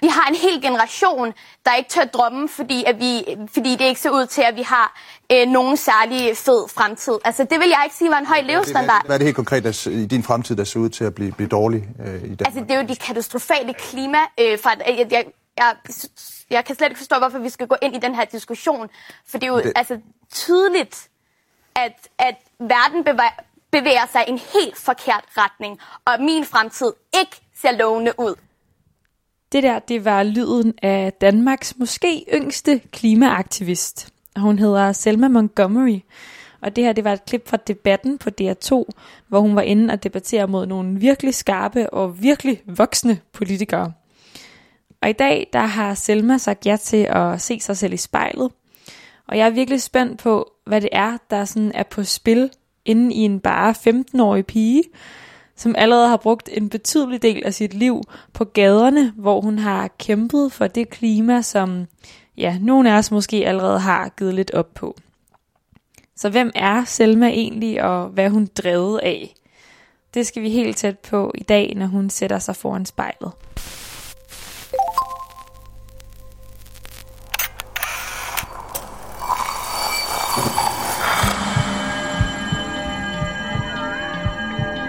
Vi har en hel generation, der ikke tør drømme, fordi, at vi, fordi det ikke ser ud til, at vi har øh, nogen særlig fed fremtid. Altså, det vil jeg ikke sige var en høj levestandard. Hvad er det helt konkret der, i din fremtid, der ser ud til at blive, blive dårlig øh, i Danmark? Altså, det er jo de katastrofale klima. Øh, for, jeg, jeg, jeg, jeg kan slet ikke forstå, hvorfor vi skal gå ind i den her diskussion. For det er jo det... altså, tydeligt, at, at verden bevæger, bevæger sig i en helt forkert retning, og min fremtid ikke ser lovende ud. Det der, det var lyden af Danmarks måske yngste klimaaktivist. Hun hedder Selma Montgomery. Og det her, det var et klip fra debatten på DR2, hvor hun var inde og debattere mod nogle virkelig skarpe og virkelig voksne politikere. Og i dag, der har Selma sagt ja til at se sig selv i spejlet. Og jeg er virkelig spændt på, hvad det er, der sådan er på spil inde i en bare 15-årig pige, som allerede har brugt en betydelig del af sit liv på gaderne, hvor hun har kæmpet for det klima, som ja, nogle af os måske allerede har givet lidt op på. Så hvem er Selma egentlig, og hvad hun drevet af? Det skal vi helt tæt på i dag, når hun sætter sig foran spejlet.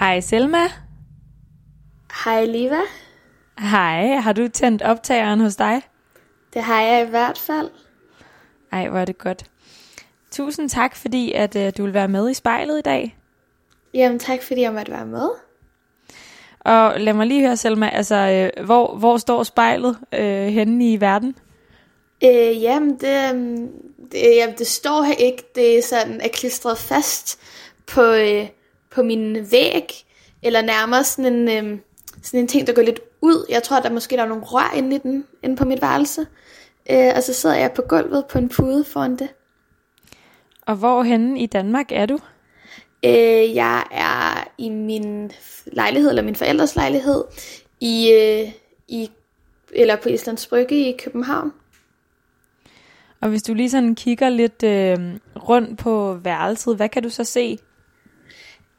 Hej Selma. Hej Liva. Hej, har du tændt optageren hos dig? Det har jeg i hvert fald. Ej, hvor er det godt. Tusind tak, fordi at uh, du vil være med i spejlet i dag. Jamen tak, fordi jeg måtte være med. Og lad mig lige høre, Selma, altså, uh, hvor, hvor står spejlet uh, henne i verden? Øh, jamen, det, øhm, det, jamen, det står her ikke. Det er sådan er klistret fast på, uh, på min væg, eller nærmere sådan en, øh, sådan en ting, der går lidt ud. Jeg tror, der måske der er nogle rør inde i den, inde på mit værelse. Øh, og så sidder jeg på gulvet på en pude foran det. Og hvor henne i Danmark er du? Øh, jeg er i min lejlighed, eller min forældres lejlighed, i, øh, i, eller på Islands Brygge i København. Og hvis du lige sådan kigger lidt øh, rundt på værelset, hvad kan du så se?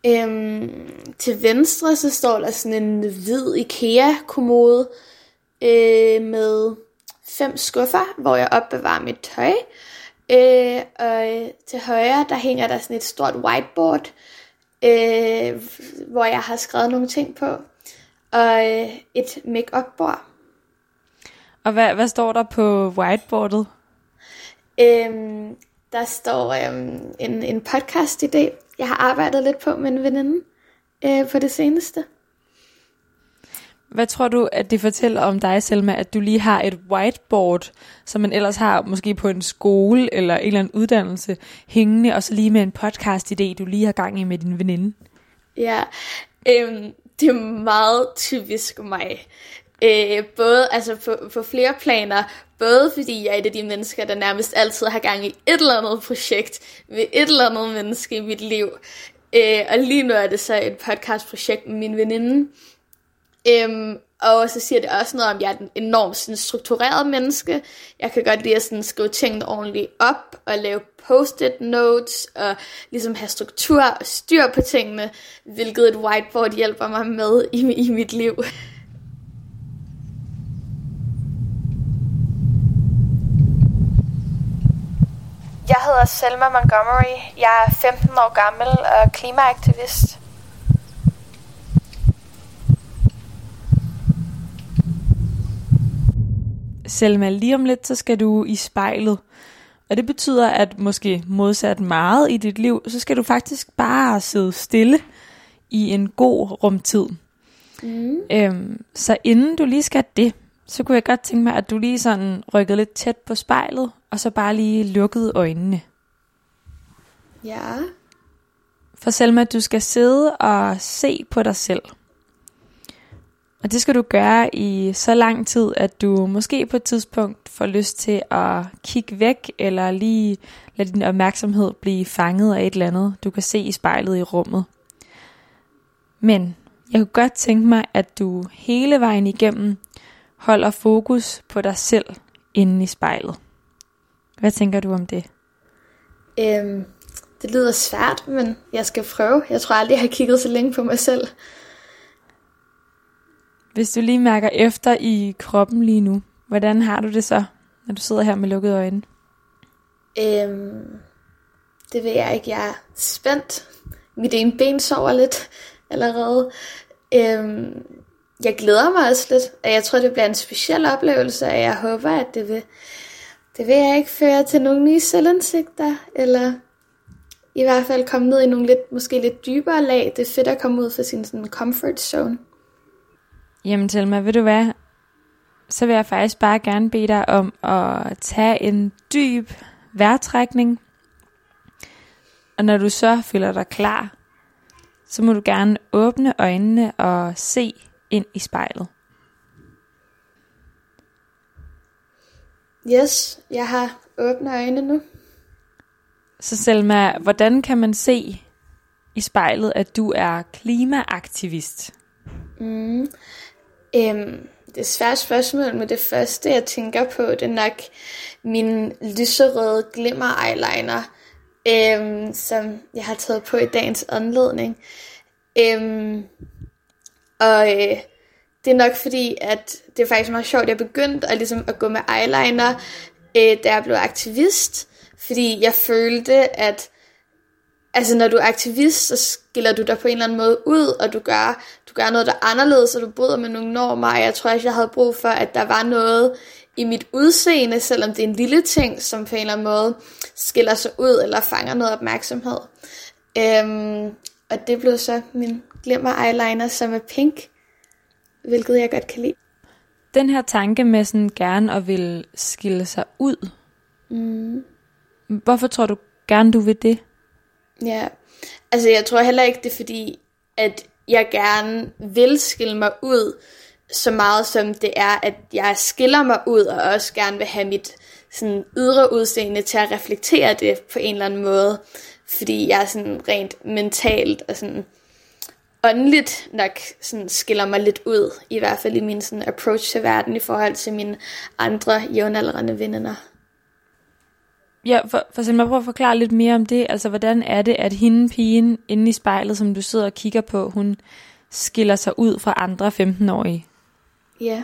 Øhm, til venstre så står der sådan en hvid IKEA-kommode øh, med fem skuffer, hvor jeg opbevarer mit tøj. Øh, og til højre, der hænger der sådan et stort whiteboard, øh, hvor jeg har skrevet nogle ting på. Og øh, et make-up-bord. Og hvad, hvad står der på whiteboardet? Øhm, der står øhm, en, en podcast-idé, jeg har arbejdet lidt på med en veninde øh, på det seneste. Hvad tror du, at det fortæller om dig, Selma, at du lige har et whiteboard, som man ellers har måske på en skole eller en eller anden uddannelse, hængende, og så lige med en podcast-idé, du lige har gang i med din veninde? Ja, øhm, det er meget typisk mig. Øh, både altså på, på flere planer, både fordi jeg er et af de mennesker, der nærmest altid har gang i et eller andet projekt med et eller andet menneske i mit liv. Øh, og lige nu er det så et podcastprojekt med min veninde. Øhm, og så siger det også noget om, at jeg er et enormt sådan, struktureret menneske. Jeg kan godt lide at sådan, skrive tingene ordentligt op og lave post-it notes og ligesom have struktur og styr på tingene, hvilket et whiteboard hjælper mig med i, i mit liv. Jeg hedder Selma Montgomery. Jeg er 15 år gammel og klimaaktivist. Selma, lige om lidt, så skal du i spejlet. Og det betyder, at måske modsat meget i dit liv, så skal du faktisk bare sidde stille i en god rumtid. Mm. Øhm, så inden du lige skal det, så kunne jeg godt tænke mig, at du lige sådan rykkede lidt tæt på spejlet, og så bare lige lukkede øjnene. Ja. For Selma, du skal sidde og se på dig selv. Og det skal du gøre i så lang tid, at du måske på et tidspunkt får lyst til at kigge væk, eller lige lade din opmærksomhed blive fanget af et eller andet, du kan se i spejlet i rummet. Men jeg kunne godt tænke mig, at du hele vejen igennem holder fokus på dig selv inde i spejlet. Hvad tænker du om det? Øhm, det lyder svært, men jeg skal prøve. Jeg tror aldrig, jeg har kigget så længe på mig selv. Hvis du lige mærker efter i kroppen lige nu, hvordan har du det så, når du sidder her med lukkede øjne? Øhm, det ved jeg ikke. Jeg er spændt. Mit ene ben sover lidt allerede. Øhm, jeg glæder mig også lidt, og jeg tror, det bliver en speciel oplevelse, og jeg håber, at det vil, det vil jeg ikke føre til nogle nye selvindsigter, eller i hvert fald komme ned i nogle lidt, måske lidt dybere lag. Det er fedt at komme ud fra sin sådan, comfort zone. Jamen Thelma, ved du hvad? Så vil jeg faktisk bare gerne bede dig om at tage en dyb vejrtrækning. Og når du så føler dig klar, så må du gerne åbne øjnene og se ind i spejlet. Yes, jeg har åbne øjne nu. Så Selma, hvordan kan man se i spejlet, at du er klimaaktivist? Mm. Øhm, det er svært spørgsmål, men det første, jeg tænker på, det er nok min lyserøde glimmer eyeliner, øhm, som jeg har taget på i dagens anledning. Øhm, og øh, det er nok fordi, at det er faktisk meget sjovt, at jeg begyndte at, ligesom, at gå med eyeliner, øh, da jeg blev aktivist, fordi jeg følte, at altså, når du er aktivist, så skiller du dig på en eller anden måde ud, og du gør, du gør noget, der er anderledes, og du bryder med nogle normer, og jeg tror også, jeg havde brug for, at der var noget i mit udseende, selvom det er en lille ting, som på en eller anden måde skiller sig ud, eller fanger noget opmærksomhed. Øhm, og det blev så min glimmer eyeliner, som er pink, hvilket jeg godt kan lide. Den her tanke med sådan gerne at vil skille sig ud, Mm. hvorfor tror du gerne, du vil det? Ja, altså jeg tror heller ikke, det er fordi, at jeg gerne vil skille mig ud, så meget som det er, at jeg skiller mig ud, og også gerne vil have mit sådan, ydre udseende til at reflektere det på en eller anden måde. Fordi jeg sådan rent mentalt og sådan åndeligt nok sådan skiller mig lidt ud, i hvert fald i min sådan approach til verden i forhold til mine andre jævnaldrende veninder. Ja, for, for eksempel prøv at forklare lidt mere om det. Altså, hvordan er det, at hende pigen inde i spejlet, som du sidder og kigger på, hun skiller sig ud fra andre 15-årige? Ja,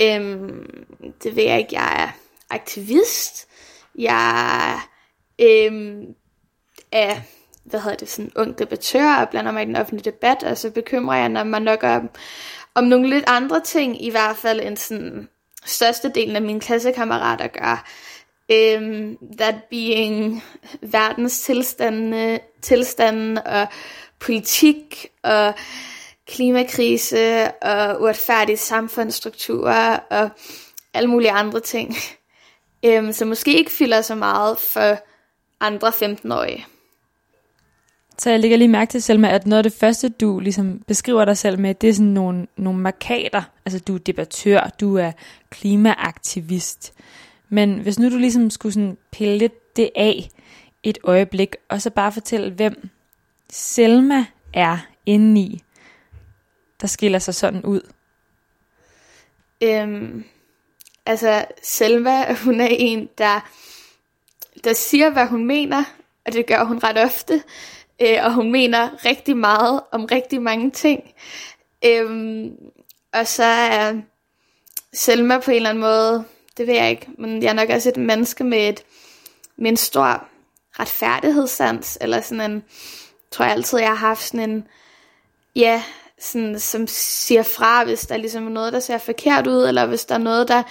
øhm, det ved jeg ikke. Jeg er aktivist. Jeg øhm, af hvad hedder det, sådan ung debattør og blander mig i den offentlige debat, og så bekymrer jeg mig nok om, om nogle lidt andre ting, i hvert fald end sådan størstedelen af mine klassekammerater gør. Um, that being verdens tilstande, tilstanden og politik og klimakrise og uretfærdige samfundsstrukturer og alle mulige andre ting, um, som måske ikke fylder så meget for andre 15-årige. Så jeg lægger lige mærke til, Selma, at noget af det første, du ligesom beskriver dig selv med, det er sådan nogle, nogle markater. Altså, du er debattør, du er klimaaktivist. Men hvis nu du ligesom skulle sådan pille lidt det af et øjeblik, og så bare fortælle, hvem Selma er indeni, der skiller sig sådan ud. Øhm, altså, Selma, hun er en, der, der siger, hvad hun mener, og det gør hun ret ofte. Øh, og hun mener rigtig meget om rigtig mange ting. Øhm, og så er Selma på en eller anden måde det ved jeg ikke, men jeg er nok også et menneske med, et, med en stor retfærdighedssans, eller sådan en, tror jeg altid, jeg har haft sådan en, ja, sådan, som siger fra, hvis der ligesom er noget, der ser forkert ud, eller hvis der er noget, der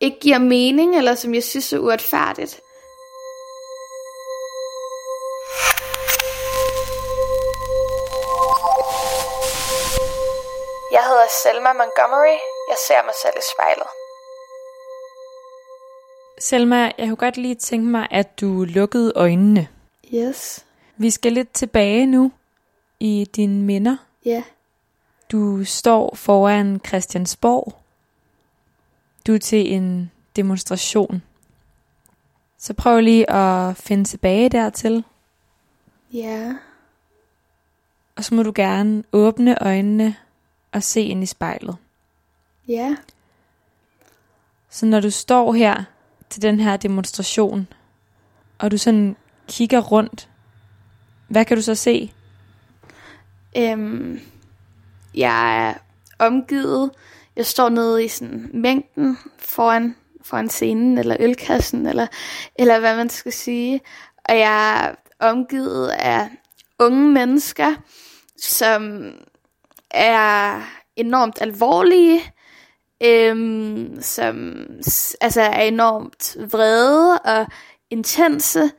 ikke giver mening, eller som jeg synes er uretfærdigt. Selma Montgomery. jeg ser mig selv i spejlet. Selma, jeg kunne godt lige tænke mig, at du lukkede øjnene. Yes. Vi skal lidt tilbage nu i dine minder. Ja. Yeah. Du står foran Christiansborg. Du er til en demonstration. Så prøv lige at finde tilbage dertil. Ja. Yeah. Og så må du gerne åbne øjnene og se ind i spejlet. Ja. Så når du står her til den her demonstration, og du sådan kigger rundt, hvad kan du så se? Øhm, jeg er omgivet. Jeg står nede i sådan mængden foran, foran scenen, eller ølkassen, eller, eller hvad man skal sige. Og jeg er omgivet af unge mennesker, som er enormt alvorlige, øhm, som altså er enormt vrede og intense.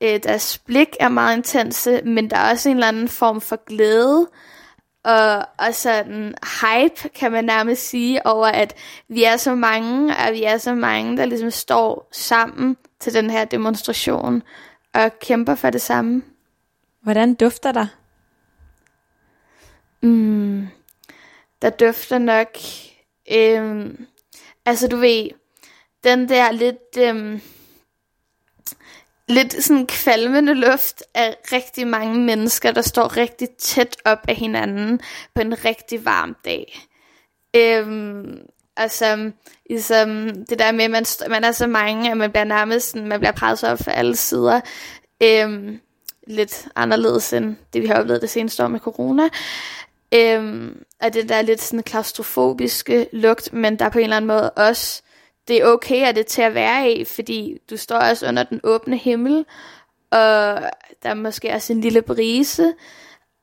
Øh, deres blik er meget intense, men der er også en eller anden form for glæde og, og sådan hype, kan man nærmest sige, over at vi er så mange, og vi er så mange, der ligesom står sammen til den her demonstration og kæmper for det samme. Hvordan dufter der? Mm, der dufter nok, øhm, altså du ved, den der lidt, øhm, lidt sådan kvalmende luft af rigtig mange mennesker, der står rigtig tæt op af hinanden på en rigtig varm dag. Øhm, altså, ligesom det der med, at man, man er så mange, at man bliver nærmest sådan, man bliver presset op fra alle sider. Øhm, lidt anderledes end det, vi har oplevet det seneste år med corona. Øhm, og den der lidt sådan klaustrofobiske lugt, men der på en eller anden måde også det er okay at det til at være i, fordi du står også under den åbne himmel, og der er måske også en lille brise,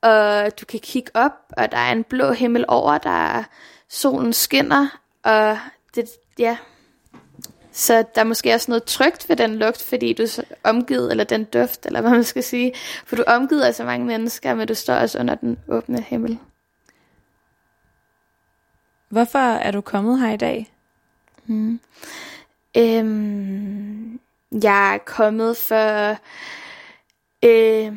og du kan kigge op, og der er en blå himmel over, der solen skinner, og det, ja, så der er måske også noget trygt ved den lugt, fordi du er omgivet, eller den duft, eller hvad man skal sige, for du er omgivet af så mange mennesker, men du står også under den åbne himmel. Hvorfor er du kommet her i dag? Mm. Øhm, jeg er kommet for... Øh,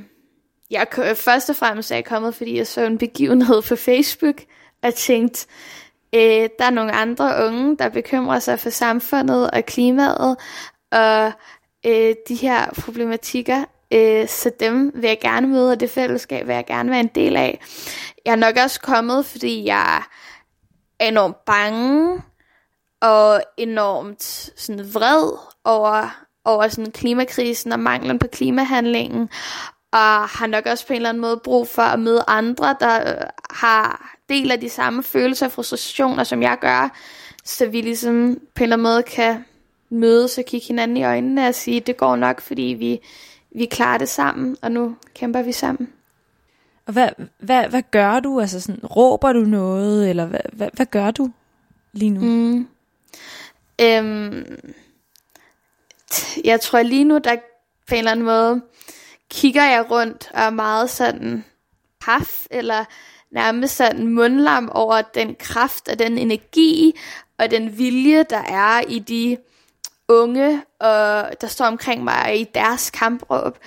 jeg er, først og fremmest er jeg kommet, fordi jeg så en begivenhed på Facebook, og tænkte, øh, der er nogle andre unge, der bekymrer sig for samfundet og klimaet, og øh, de her problematikker, øh, så dem vil jeg gerne møde, og det fællesskab vil jeg gerne være en del af. Jeg er nok også kommet, fordi jeg er enormt bange og enormt sådan vred over, over sådan klimakrisen og manglen på klimahandlingen, og har nok også på en eller anden måde brug for at møde andre, der øh, har del af de samme følelser og frustrationer, som jeg gør, så vi ligesom på en eller anden måde kan mødes og kigge hinanden i øjnene og sige, det går nok, fordi vi, vi klarer det sammen, og nu kæmper vi sammen. Og hvad, hvad, hvad gør du? Altså sådan, råber du noget, eller hvad, hvad, hvad gør du lige nu? Mm. Øhm, jeg tror lige nu, der på en eller anden måde, kigger jeg rundt og er meget sådan paf, eller nærmest sådan mundlam over den kraft og den energi og den vilje, der er i de unge, og der står omkring mig i deres kampråb.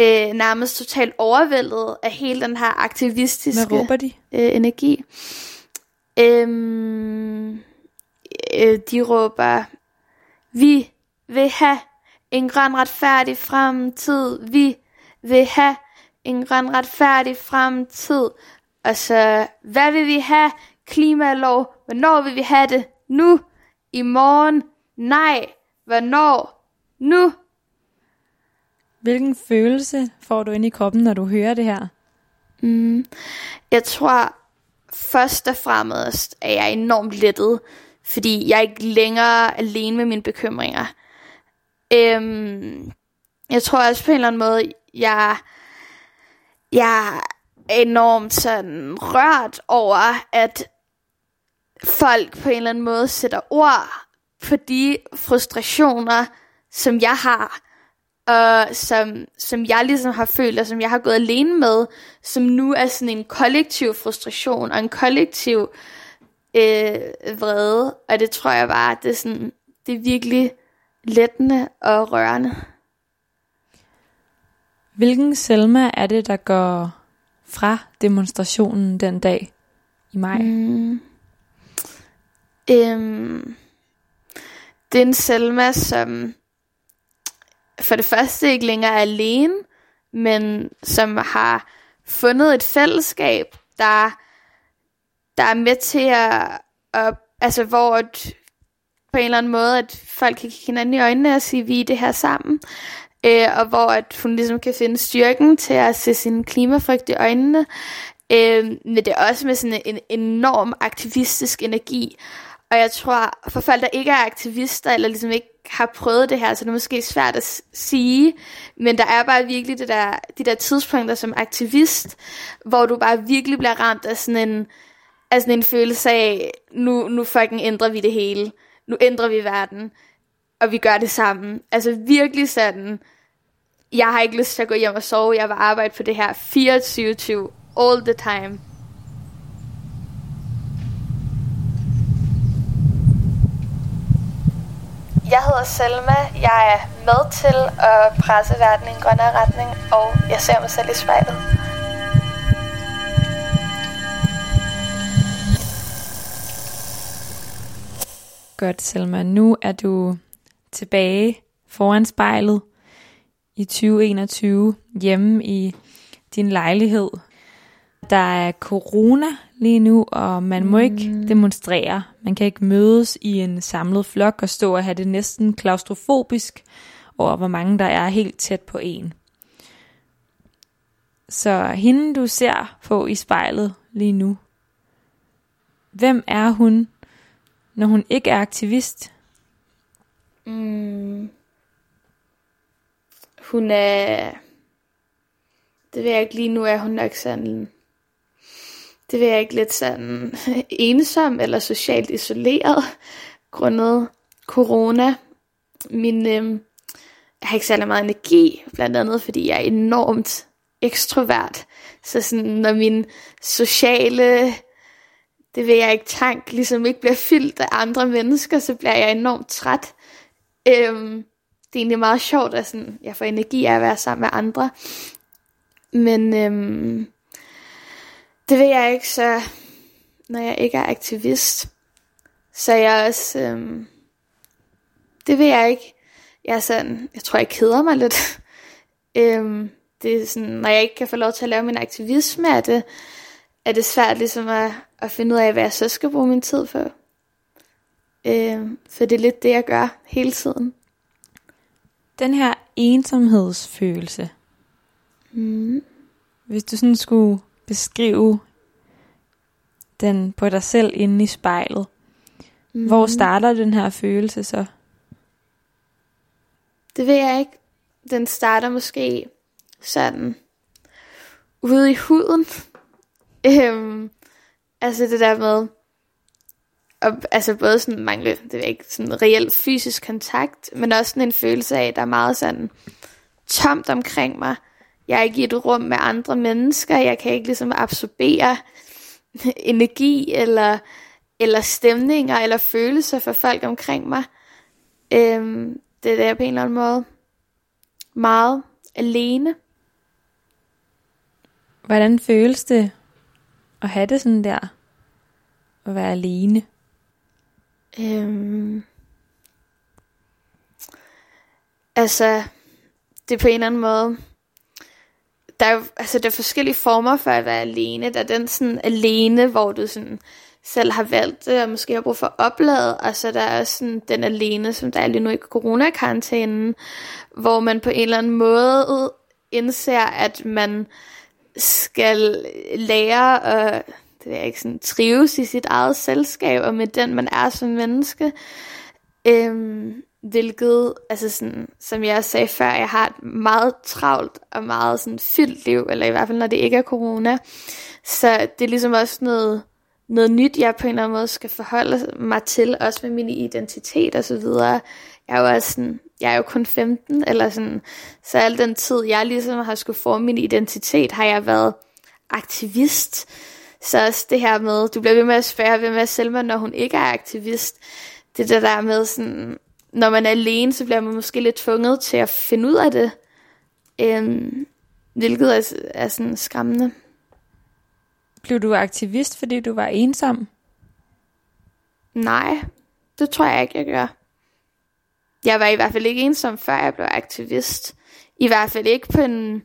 Øh, nærmest totalt overvældet af hele den her aktivistiske Hvad råber de? Øh, energi. Øhm, øh, de råber, vi vil have en grøn retfærdig fremtid, vi vil have en grøn retfærdig fremtid. Og så, hvad vil vi have? Klimalov. Hvornår vil vi have det? Nu? I morgen? Nej. Hvornår? Nu? Hvilken følelse får du ind i kroppen, når du hører det her? Mm, jeg tror først og fremmest, at jeg er enormt lettet fordi jeg er ikke længere alene med mine bekymringer. Øhm, jeg tror også på en eller anden måde, jeg, jeg er enormt sådan rørt over, at folk på en eller anden måde sætter ord på de frustrationer, som jeg har, og som, som jeg ligesom har følt, og som jeg har gået alene med, som nu er sådan en kollektiv frustration, og en kollektiv øh, vrede, og det tror jeg bare, det er, sådan, det er virkelig lettende og rørende. Hvilken Selma er det, der går fra demonstrationen den dag i maj? Mm. Øhm, det er en Selma, som for det første ikke længere er alene, men som har fundet et fællesskab, der, der er med til at, at altså hvor et, på en eller anden måde, at folk kan kigge hinanden i øjnene og sige, vi er det her sammen. Øh, og hvor at hun ligesom kan finde styrken til at se sin klimafrygt i øjnene. Øh, men det er også med sådan en, en enorm aktivistisk energi. Og jeg tror, for folk, der ikke er aktivister, eller ligesom ikke har prøvet det her, så det er måske svært at sige, men der er bare virkelig det der, de der tidspunkter som aktivist, hvor du bare virkelig bliver ramt af sådan en, af sådan en følelse af, nu, nu fucking ændrer vi det hele. Nu ændrer vi verden, og vi gør det sammen. Altså virkelig sådan, jeg har ikke lyst til at gå hjem og sove, jeg vil arbejde på det her 24-20, all the time. Jeg hedder Selma. Jeg er med til at presse verden i en grønnere retning, og jeg ser mig selv i spejlet. Godt, Selma. Nu er du tilbage foran spejlet i 2021 hjemme i din lejlighed. Der er corona lige nu, og man må ikke mm. demonstrere. Man kan ikke mødes i en samlet flok og stå og have det næsten klaustrofobisk over, hvor mange der er helt tæt på en. Så hende du ser på i spejlet lige nu, hvem er hun, når hun ikke er aktivist? Mm. Hun er... Det ved jeg ikke lige nu, er hun nok sådan det vil jeg ikke lidt sådan ensom eller socialt isoleret grundet corona. Min, øh, jeg har ikke særlig meget energi, blandt andet fordi jeg er enormt ekstrovert. Så sådan, når min sociale, det vil jeg ikke tank, ligesom ikke bliver fyldt af andre mennesker, så bliver jeg enormt træt. Øhm, det er egentlig meget sjovt, at sådan, jeg får energi af at være sammen med andre. Men øhm, det ved jeg ikke, så når jeg ikke er aktivist, så er jeg også, øhm, det ved jeg ikke. Jeg er sådan, jeg tror jeg keder mig lidt. øhm, det er sådan, når jeg ikke kan få lov til at lave min aktivisme, er det, er det svært ligesom at, at finde ud af, hvad jeg så skal bruge min tid på. Øhm, for det er lidt det, jeg gør hele tiden. Den her ensomhedsfølelse. Mm. Hvis du sådan skulle beskrive den på dig selv inde i spejlet. Mm. Hvor starter den her følelse så? Det ved jeg ikke. Den starter måske sådan ude i huden. øhm, altså det der med, og, altså både sådan mangle, det ved jeg ikke, sådan reelt fysisk kontakt, men også sådan en følelse af, at der er meget sådan tomt omkring mig. Jeg er ikke i et rum med andre mennesker. Jeg kan ikke ligesom absorbere energi eller, eller stemninger eller følelser for folk omkring mig. Øhm, det er der på en eller anden måde meget alene. Hvordan føles det at have det sådan der? At være alene? Øhm, altså, det er på en eller anden måde der er, altså, der er forskellige former for at være alene. Der er den sådan alene, hvor du sådan selv har valgt det, og måske har brug for at oplade, og så der er også sådan den alene, som der er lige nu i coronakarantænen, hvor man på en eller anden måde indser, at man skal lære at det er ikke sådan, trives i sit eget selskab, og med den man er som menneske. Øhm, hvilket, altså sådan, som jeg sagde før, jeg har et meget travlt og meget sådan fyldt liv, eller i hvert fald når det ikke er corona. Så det er ligesom også noget, noget nyt, jeg på en eller anden måde skal forholde mig til, også med min identitet og så videre. Jeg er jo også sådan, jeg er jo kun 15, eller sådan, så al den tid, jeg ligesom har skulle forme min identitet, har jeg været aktivist. Så også det her med, du bliver ved med at spørge, hvem er Selma, når hun ikke er aktivist. Det der der med sådan, når man er alene, så bliver man måske lidt tvunget til at finde ud af det. Øhm, hvilket er, er sådan skræmmende. Blev du aktivist, fordi du var ensom? Nej, det tror jeg ikke, jeg gør. Jeg var i hvert fald ikke ensom, før jeg blev aktivist. I hvert fald ikke på en...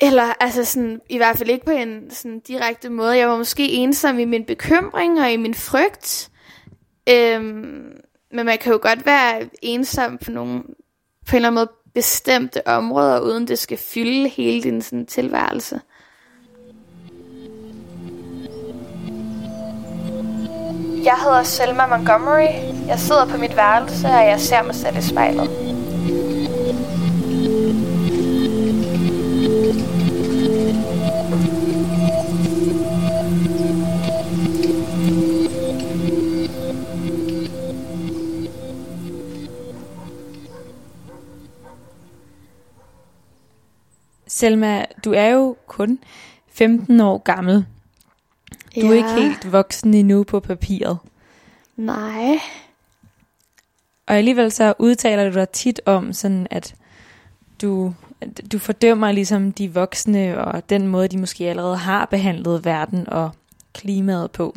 Eller altså sådan, i hvert fald ikke på en sådan direkte måde. Jeg var måske ensom i min bekymring og i min frygt. Øhm, men man kan jo godt være ensom på nogle, på en eller anden måde bestemte områder, uden det skal fylde hele din sådan, tilværelse. Jeg hedder Selma Montgomery. Jeg sidder på mit værelse, og jeg ser mig selv i spejlet. Selma, du er jo kun 15 år gammel. Du er ikke helt voksen endnu på papiret. Nej. Og alligevel så udtaler du dig tit om sådan, at du, du fordømmer ligesom de voksne og den måde, de måske allerede har behandlet verden og klimaet på.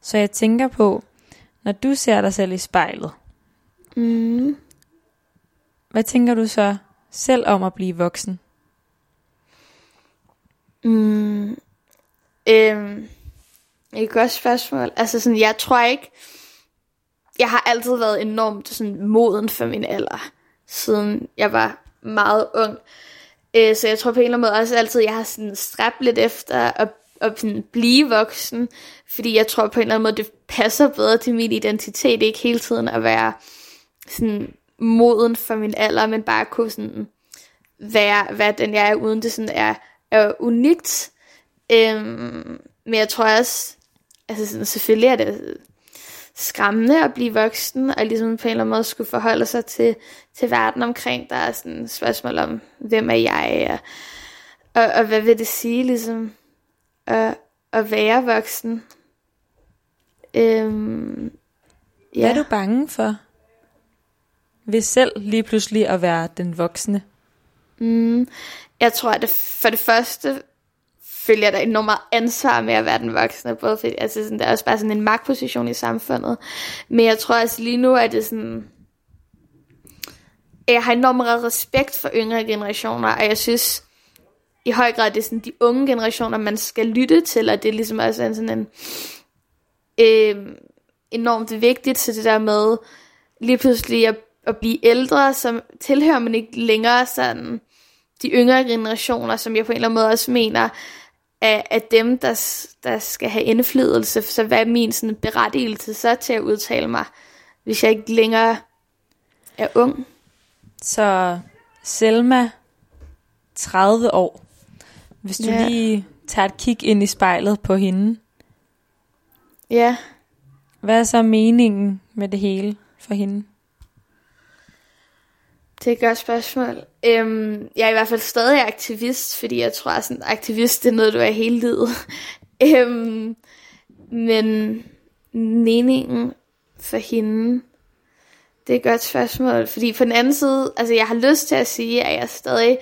Så jeg tænker på, når du ser dig selv i spejlet, Mm. hvad tænker du så selv om at blive voksen? Mm. Øhm, et godt spørgsmål. Altså sådan, jeg tror ikke, jeg har altid været enormt sådan moden for min alder, siden jeg var meget ung. Øh, så jeg tror på en eller anden måde også altid, jeg har sådan stræbt lidt efter at, at sådan blive voksen, fordi jeg tror på en eller anden måde, det passer bedre til min identitet, ikke hele tiden at være sådan moden for min alder, men bare kunne sådan være, være den jeg er, uden det sådan er, er unikt. Øhm, men jeg tror også, altså sådan, selvfølgelig er det skræmmende at blive voksen, og ligesom på en eller anden måde skulle forholde sig til, til verden omkring. Der er sådan et spørgsmål om, hvem er jeg, og, og, og hvad vil det sige, ligesom, at, at være voksen. Øhm, ja. Hvad er du bange for? Ved selv lige pludselig at være den voksne. Mm, jeg tror, at det, for det første følger der enormt meget ansvar med at være den voksne, både fordi, altså sådan, der er også bare sådan en magtposition i samfundet, men jeg tror også lige nu, at det sådan, jeg har enormt meget respekt for yngre generationer, og jeg synes i høj grad, det er sådan de unge generationer, man skal lytte til, og det er ligesom også en sådan en øh, enormt vigtigt, så det der med lige pludselig at, at blive ældre, som tilhører man ikke længere sådan de yngre generationer, som jeg på en eller anden måde også mener, er, er dem, der, der skal have indflydelse. Så hvad er min sådan, berettigelse så til at udtale mig, hvis jeg ikke længere er ung? Så Selma, 30 år. Hvis du Ja. lige tager et kig ind i spejlet på hende, Ja, hvad er så meningen med det hele for hende? Det er et godt spørgsmål. Øhm, jeg er i hvert fald stadig aktivist, fordi jeg tror, at sådan, aktivist det er noget, du er hele livet. øhm, men meningen for hende, det er et godt spørgsmål. Fordi på den anden side, altså jeg har lyst til at sige, at jeg stadig,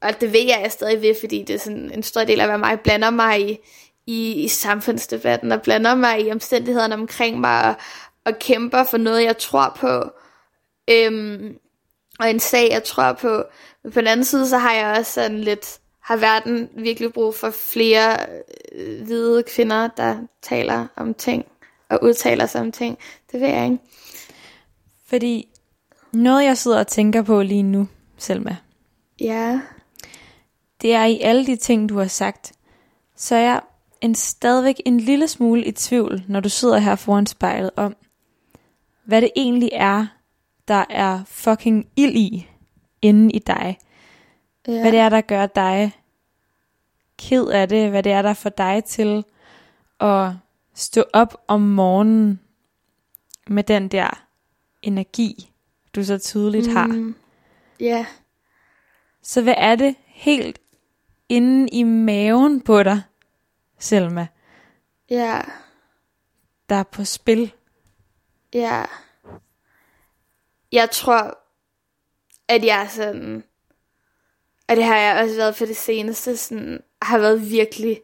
og det ved jeg, at jeg stadig vil, fordi det er sådan en stor del af, hvad mig blander mig i, i, i samfundsdebatten, og blander mig i omstændighederne omkring mig, og, og kæmper for noget, jeg tror på. Øhm, og en sag, jeg tror på. Men på den anden side, så har jeg også sådan lidt, har verden virkelig brug for flere øh, hvide kvinder, der taler om ting, og udtaler sig om ting. Det ved jeg ikke. Fordi noget, jeg sidder og tænker på lige nu, Selma, Ja, det er i alle de ting, du har sagt, så er jeg en, stadigvæk en lille smule i tvivl, når du sidder her foran spejlet om, hvad det egentlig er, der er fucking ild i inde i dig. ja. Hvad det er, der gør dig ked af det, hvad det er, der får dig til at stå op om morgenen med den der energi, du så tydeligt har. Mm, ja. Så hvad er det helt inde i maven på dig, Selma, Ja, der er på spil. ja. Jeg tror, at jeg er sådan, og det har jeg også været for det seneste, sådan, har været virkelig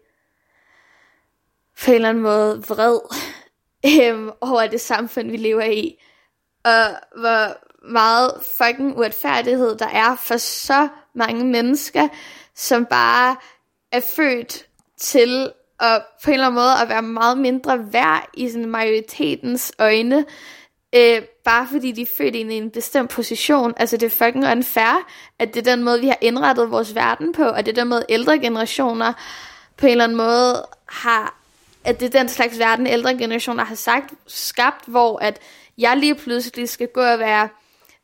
på en eller anden måde vred øhm, over det samfund, vi lever i. Og hvor meget fucking uretfærdighed der er for så mange mennesker, som bare er født til at på en eller anden måde at være meget mindre værd i sådan majoritetens øjne, øh, bare fordi de er født ind i en bestemt position. Altså det er fucking unfair, at det er den måde, vi har indrettet vores verden på, og det er den måde, ældre generationer på en eller anden måde har, at det er den slags verden, ældre generationer har sagt, skabt, hvor at jeg lige pludselig skal gå og være,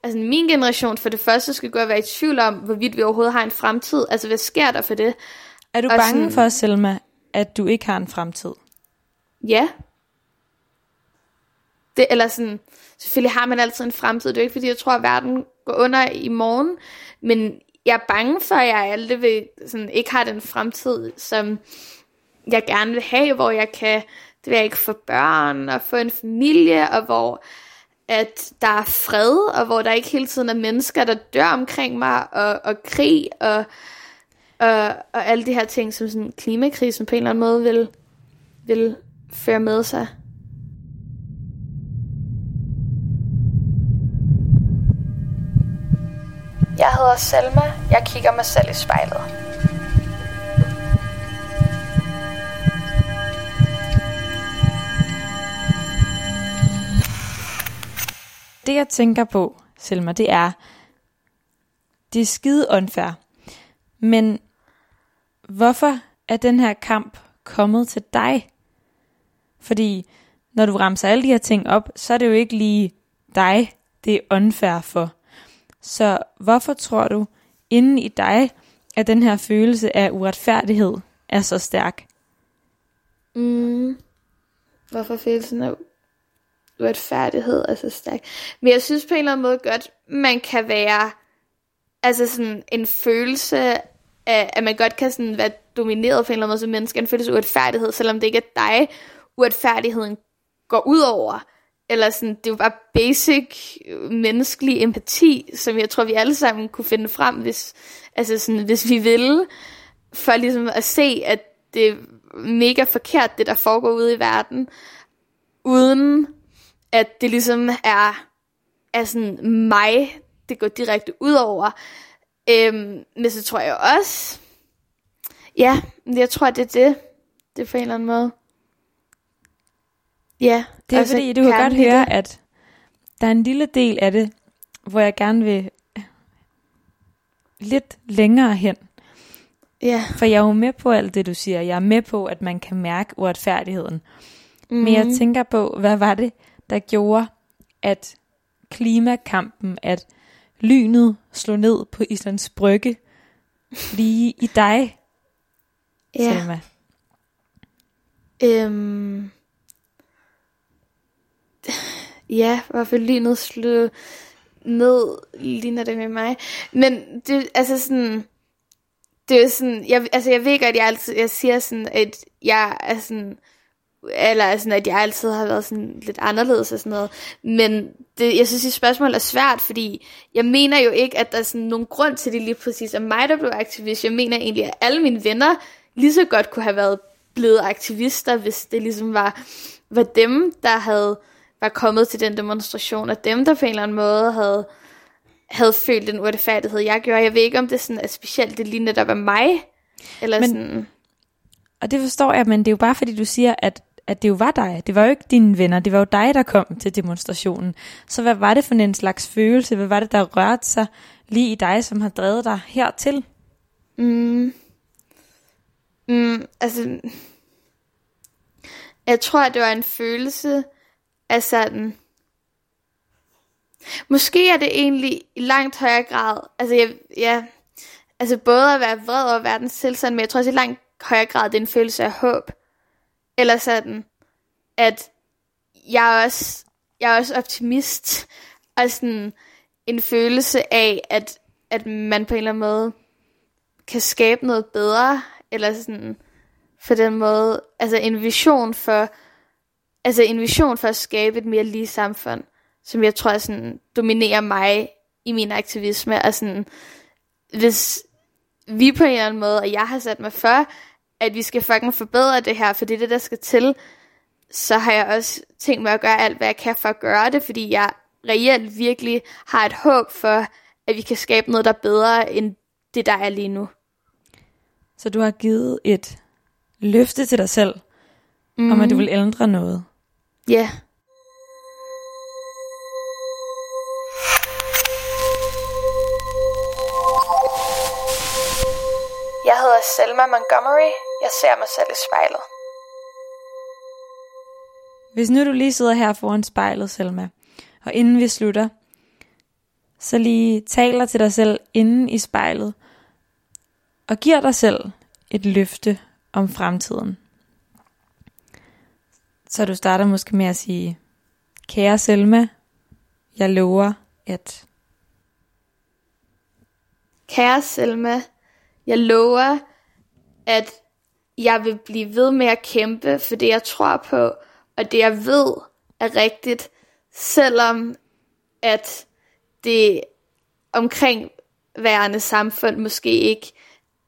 altså min generation for det første skal gå og være i tvivl om, hvorvidt vi overhovedet har en fremtid. Altså hvad sker der for det? Er du Og bange sådan- for, Selma, at du ikke har en fremtid? Ja. Det, eller sådan, selvfølgelig har man altid en fremtid. Det er jo ikke, fordi jeg tror, at verden går under i morgen. Men jeg er bange for, at jeg aldrig vil, sådan, ikke har den fremtid, som jeg gerne vil have, hvor jeg kan det vil jeg ikke få børn og få en familie, og hvor at der er fred, og hvor der ikke hele tiden er mennesker, der dør omkring mig, og, og krig, og, og, og alle de her ting, som sådan klimakrisen på en eller anden måde vil, vil føre med sig. Hedder Selma. Jeg kigger mig selv i spejlet. Det jeg tænker på, Selma, det er, det er skide unfair. Men hvorfor er den her kamp kommet til dig? Fordi når du ramser alle de her ting op, så er det jo ikke lige dig, det er unfair for. Så hvorfor tror du, inden i dig, at den her følelse af uretfærdighed er så stærk? Mm. Hvorfor følelsen af uretfærdighed er så stærk. Men jeg synes på en eller anden måde godt, man kan være altså sådan en følelse af, at man godt kan sådan være domineret på en eller anden måde som menneske, en følelse af uretfærdighed, selvom det ikke er dig, uretfærdigheden går ud over. Eller sådan, det var bare basic menneskelig empati, som jeg tror, vi alle sammen kunne finde frem, hvis, altså sådan, hvis vi ville, for ligesom at se, at det er mega forkert, det der foregår ude i verden, uden at det ligesom er, er sådan mig, det går direkte ud over. Øhm, men så tror jeg også, ja, jeg tror, det er det. Det er på en eller anden måde. Ja. Det er og så fordi, du kan godt høre, det- at der er en lille del af det, hvor jeg gerne vil lidt længere hen. Ja. For jeg er jo med på alt det, du siger. Jeg er med på, at man kan mærke uretfærdigheden. Mm. Men jeg tænker på, hvad var det, der gjorde, at klimakampen, at lynet slog ned på Islands Brygge, lige i dig, Ja. Selma? Øhm, ja, hvorfor lynet slog ned, ligner det med mig. Men det, altså sådan, det er sådan, jeg, altså jeg ved godt, at jeg altid, jeg siger sådan, at jeg er sådan, eller sådan, at jeg altid har været sådan lidt anderledes og sådan noget. Men det, jeg synes, at spørgsmålet er svært, fordi jeg mener jo ikke, at der er sådan nogen grund til, det lige præcis er mig, der blev aktivist. Jeg mener egentlig, at alle mine venner lige så godt kunne have været blevet aktivister, hvis det ligesom var, var dem, der havde var kommet til den demonstration, og dem, der på en eller anden måde havde, havde følt den uretfærdighed, jeg gjorde. Jeg ved ikke, om det sådan er specielt, det lige netop er mig, eller men, sådan... Og det forstår jeg, men det er jo bare fordi, du siger, at, at det jo var dig. Det var jo ikke dine venner, det var jo dig, der kom til demonstrationen. Så hvad var det for en slags følelse? Hvad var det, der rørte sig lige i dig, som har drevet dig hertil? Mm. Mm, altså, jeg tror, at det var en følelse er sådan, måske er det egentlig i langt højere grad, altså jeg, ja, altså både at være vred over verdens tilstand, men jeg tror også i langt højere grad, det er en følelse af håb. Eller sådan, at jeg er også, jeg er også optimist, og sådan en følelse af, at, at man på en eller anden måde kan skabe noget bedre, eller sådan, på den måde, altså en vision for, altså en vision for at skabe et mere lige samfund, som jeg tror sådan dominerer mig i min aktivisme, og sådan, hvis vi på en eller anden måde, og jeg har sat mig for, at vi skal fucking forbedre det her, for det er det, der skal til, så har jeg også tænkt mig at gøre alt, hvad jeg kan for at gøre det, fordi jeg reelt virkelig har et håb for, at vi kan skabe noget, der er bedre end det, der er lige nu. Så du har givet et løfte til dig selv, mm. om at du vil ændre noget. Ja. Yeah. Jeg hedder Selma Montgomery. Jeg ser mig selv i spejlet. Hvis nu du lige sidder her foran spejlet, Selma, og inden vi slutter, så lige taler til dig selv inden i spejlet, og giver dig selv et løfte om fremtiden. Så du starter måske med at sige, kære Selma, jeg lover at... Kære Selma, jeg lover, at jeg vil blive ved med at kæmpe for det, jeg tror på, og det, jeg ved er rigtigt, selvom at det omkringværende samfund måske ikke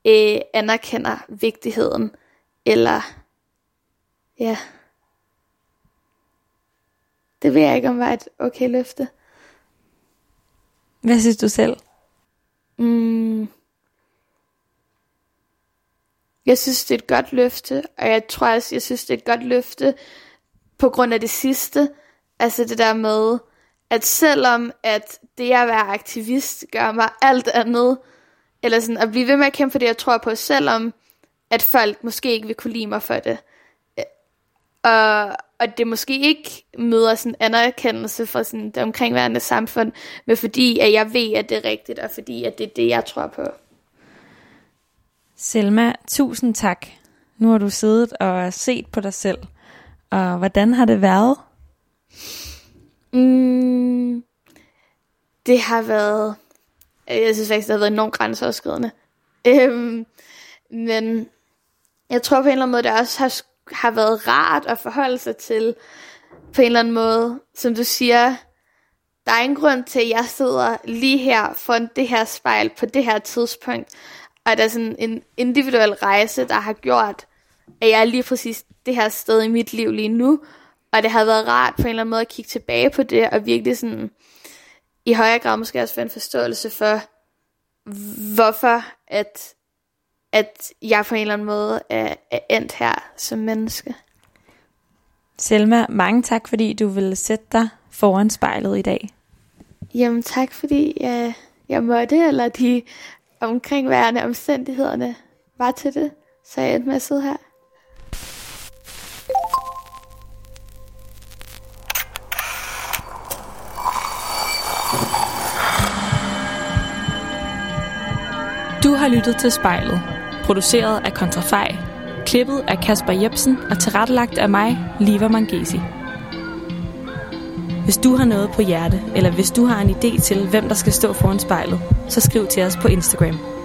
øh, anerkender vigtigheden, eller ja, det ved jeg ikke, om var et okay løfte. Hvad synes du selv? Mm. Jeg synes, det er et godt løfte, og jeg tror også, jeg synes, det er et godt løfte på grund af det sidste. Altså det der med, at selvom at det at være aktivist gør mig alt andet, eller sådan at blive ved med at kæmpe for det, jeg tror på, selvom at folk måske ikke vil kunne lide mig for det. Og, og det måske ikke møder sådan anerkendelse fra sådan det omkringværende samfund, men fordi at jeg ved, at det er rigtigt, og fordi at det er det, jeg tror på. Selma, tusind tak. Nu har du siddet og set på dig selv. Og hvordan har det været? Mm, det har været... Jeg synes faktisk, det har været enormt grænseoverskridende. Øhm, men jeg tror på en eller anden måde, det også har, har været rart at forholde sig til på en eller anden måde. Som du siger, der er ingen grund til, at jeg sidder lige her foran det her spejl på det her tidspunkt. Og der er sådan en individuel rejse, der har gjort, at jeg er lige præcis det her sted i mit liv lige nu. Og det har været rart på en eller anden måde at kigge tilbage på det, og virkelig sådan, i højere grad måske også få en forståelse for, hvorfor at, at jeg på en eller anden måde er, er endt her som menneske. Selma, mange tak, fordi du ville sætte dig foran spejlet i dag. Jamen tak, fordi jeg, jeg måtte, eller de omkringværende omstændighederne var til det, så jeg endte med at sidde her. Du har lyttet til Spejlet, produceret af Kontrafej, klippet af Kasper Jebsen og tilrettelagt af mig, Liva Mangesi. Hvis du har noget på hjerte, eller hvis du har en idé til, hvem der skal stå foran spejlet, så skriv til os på Instagram.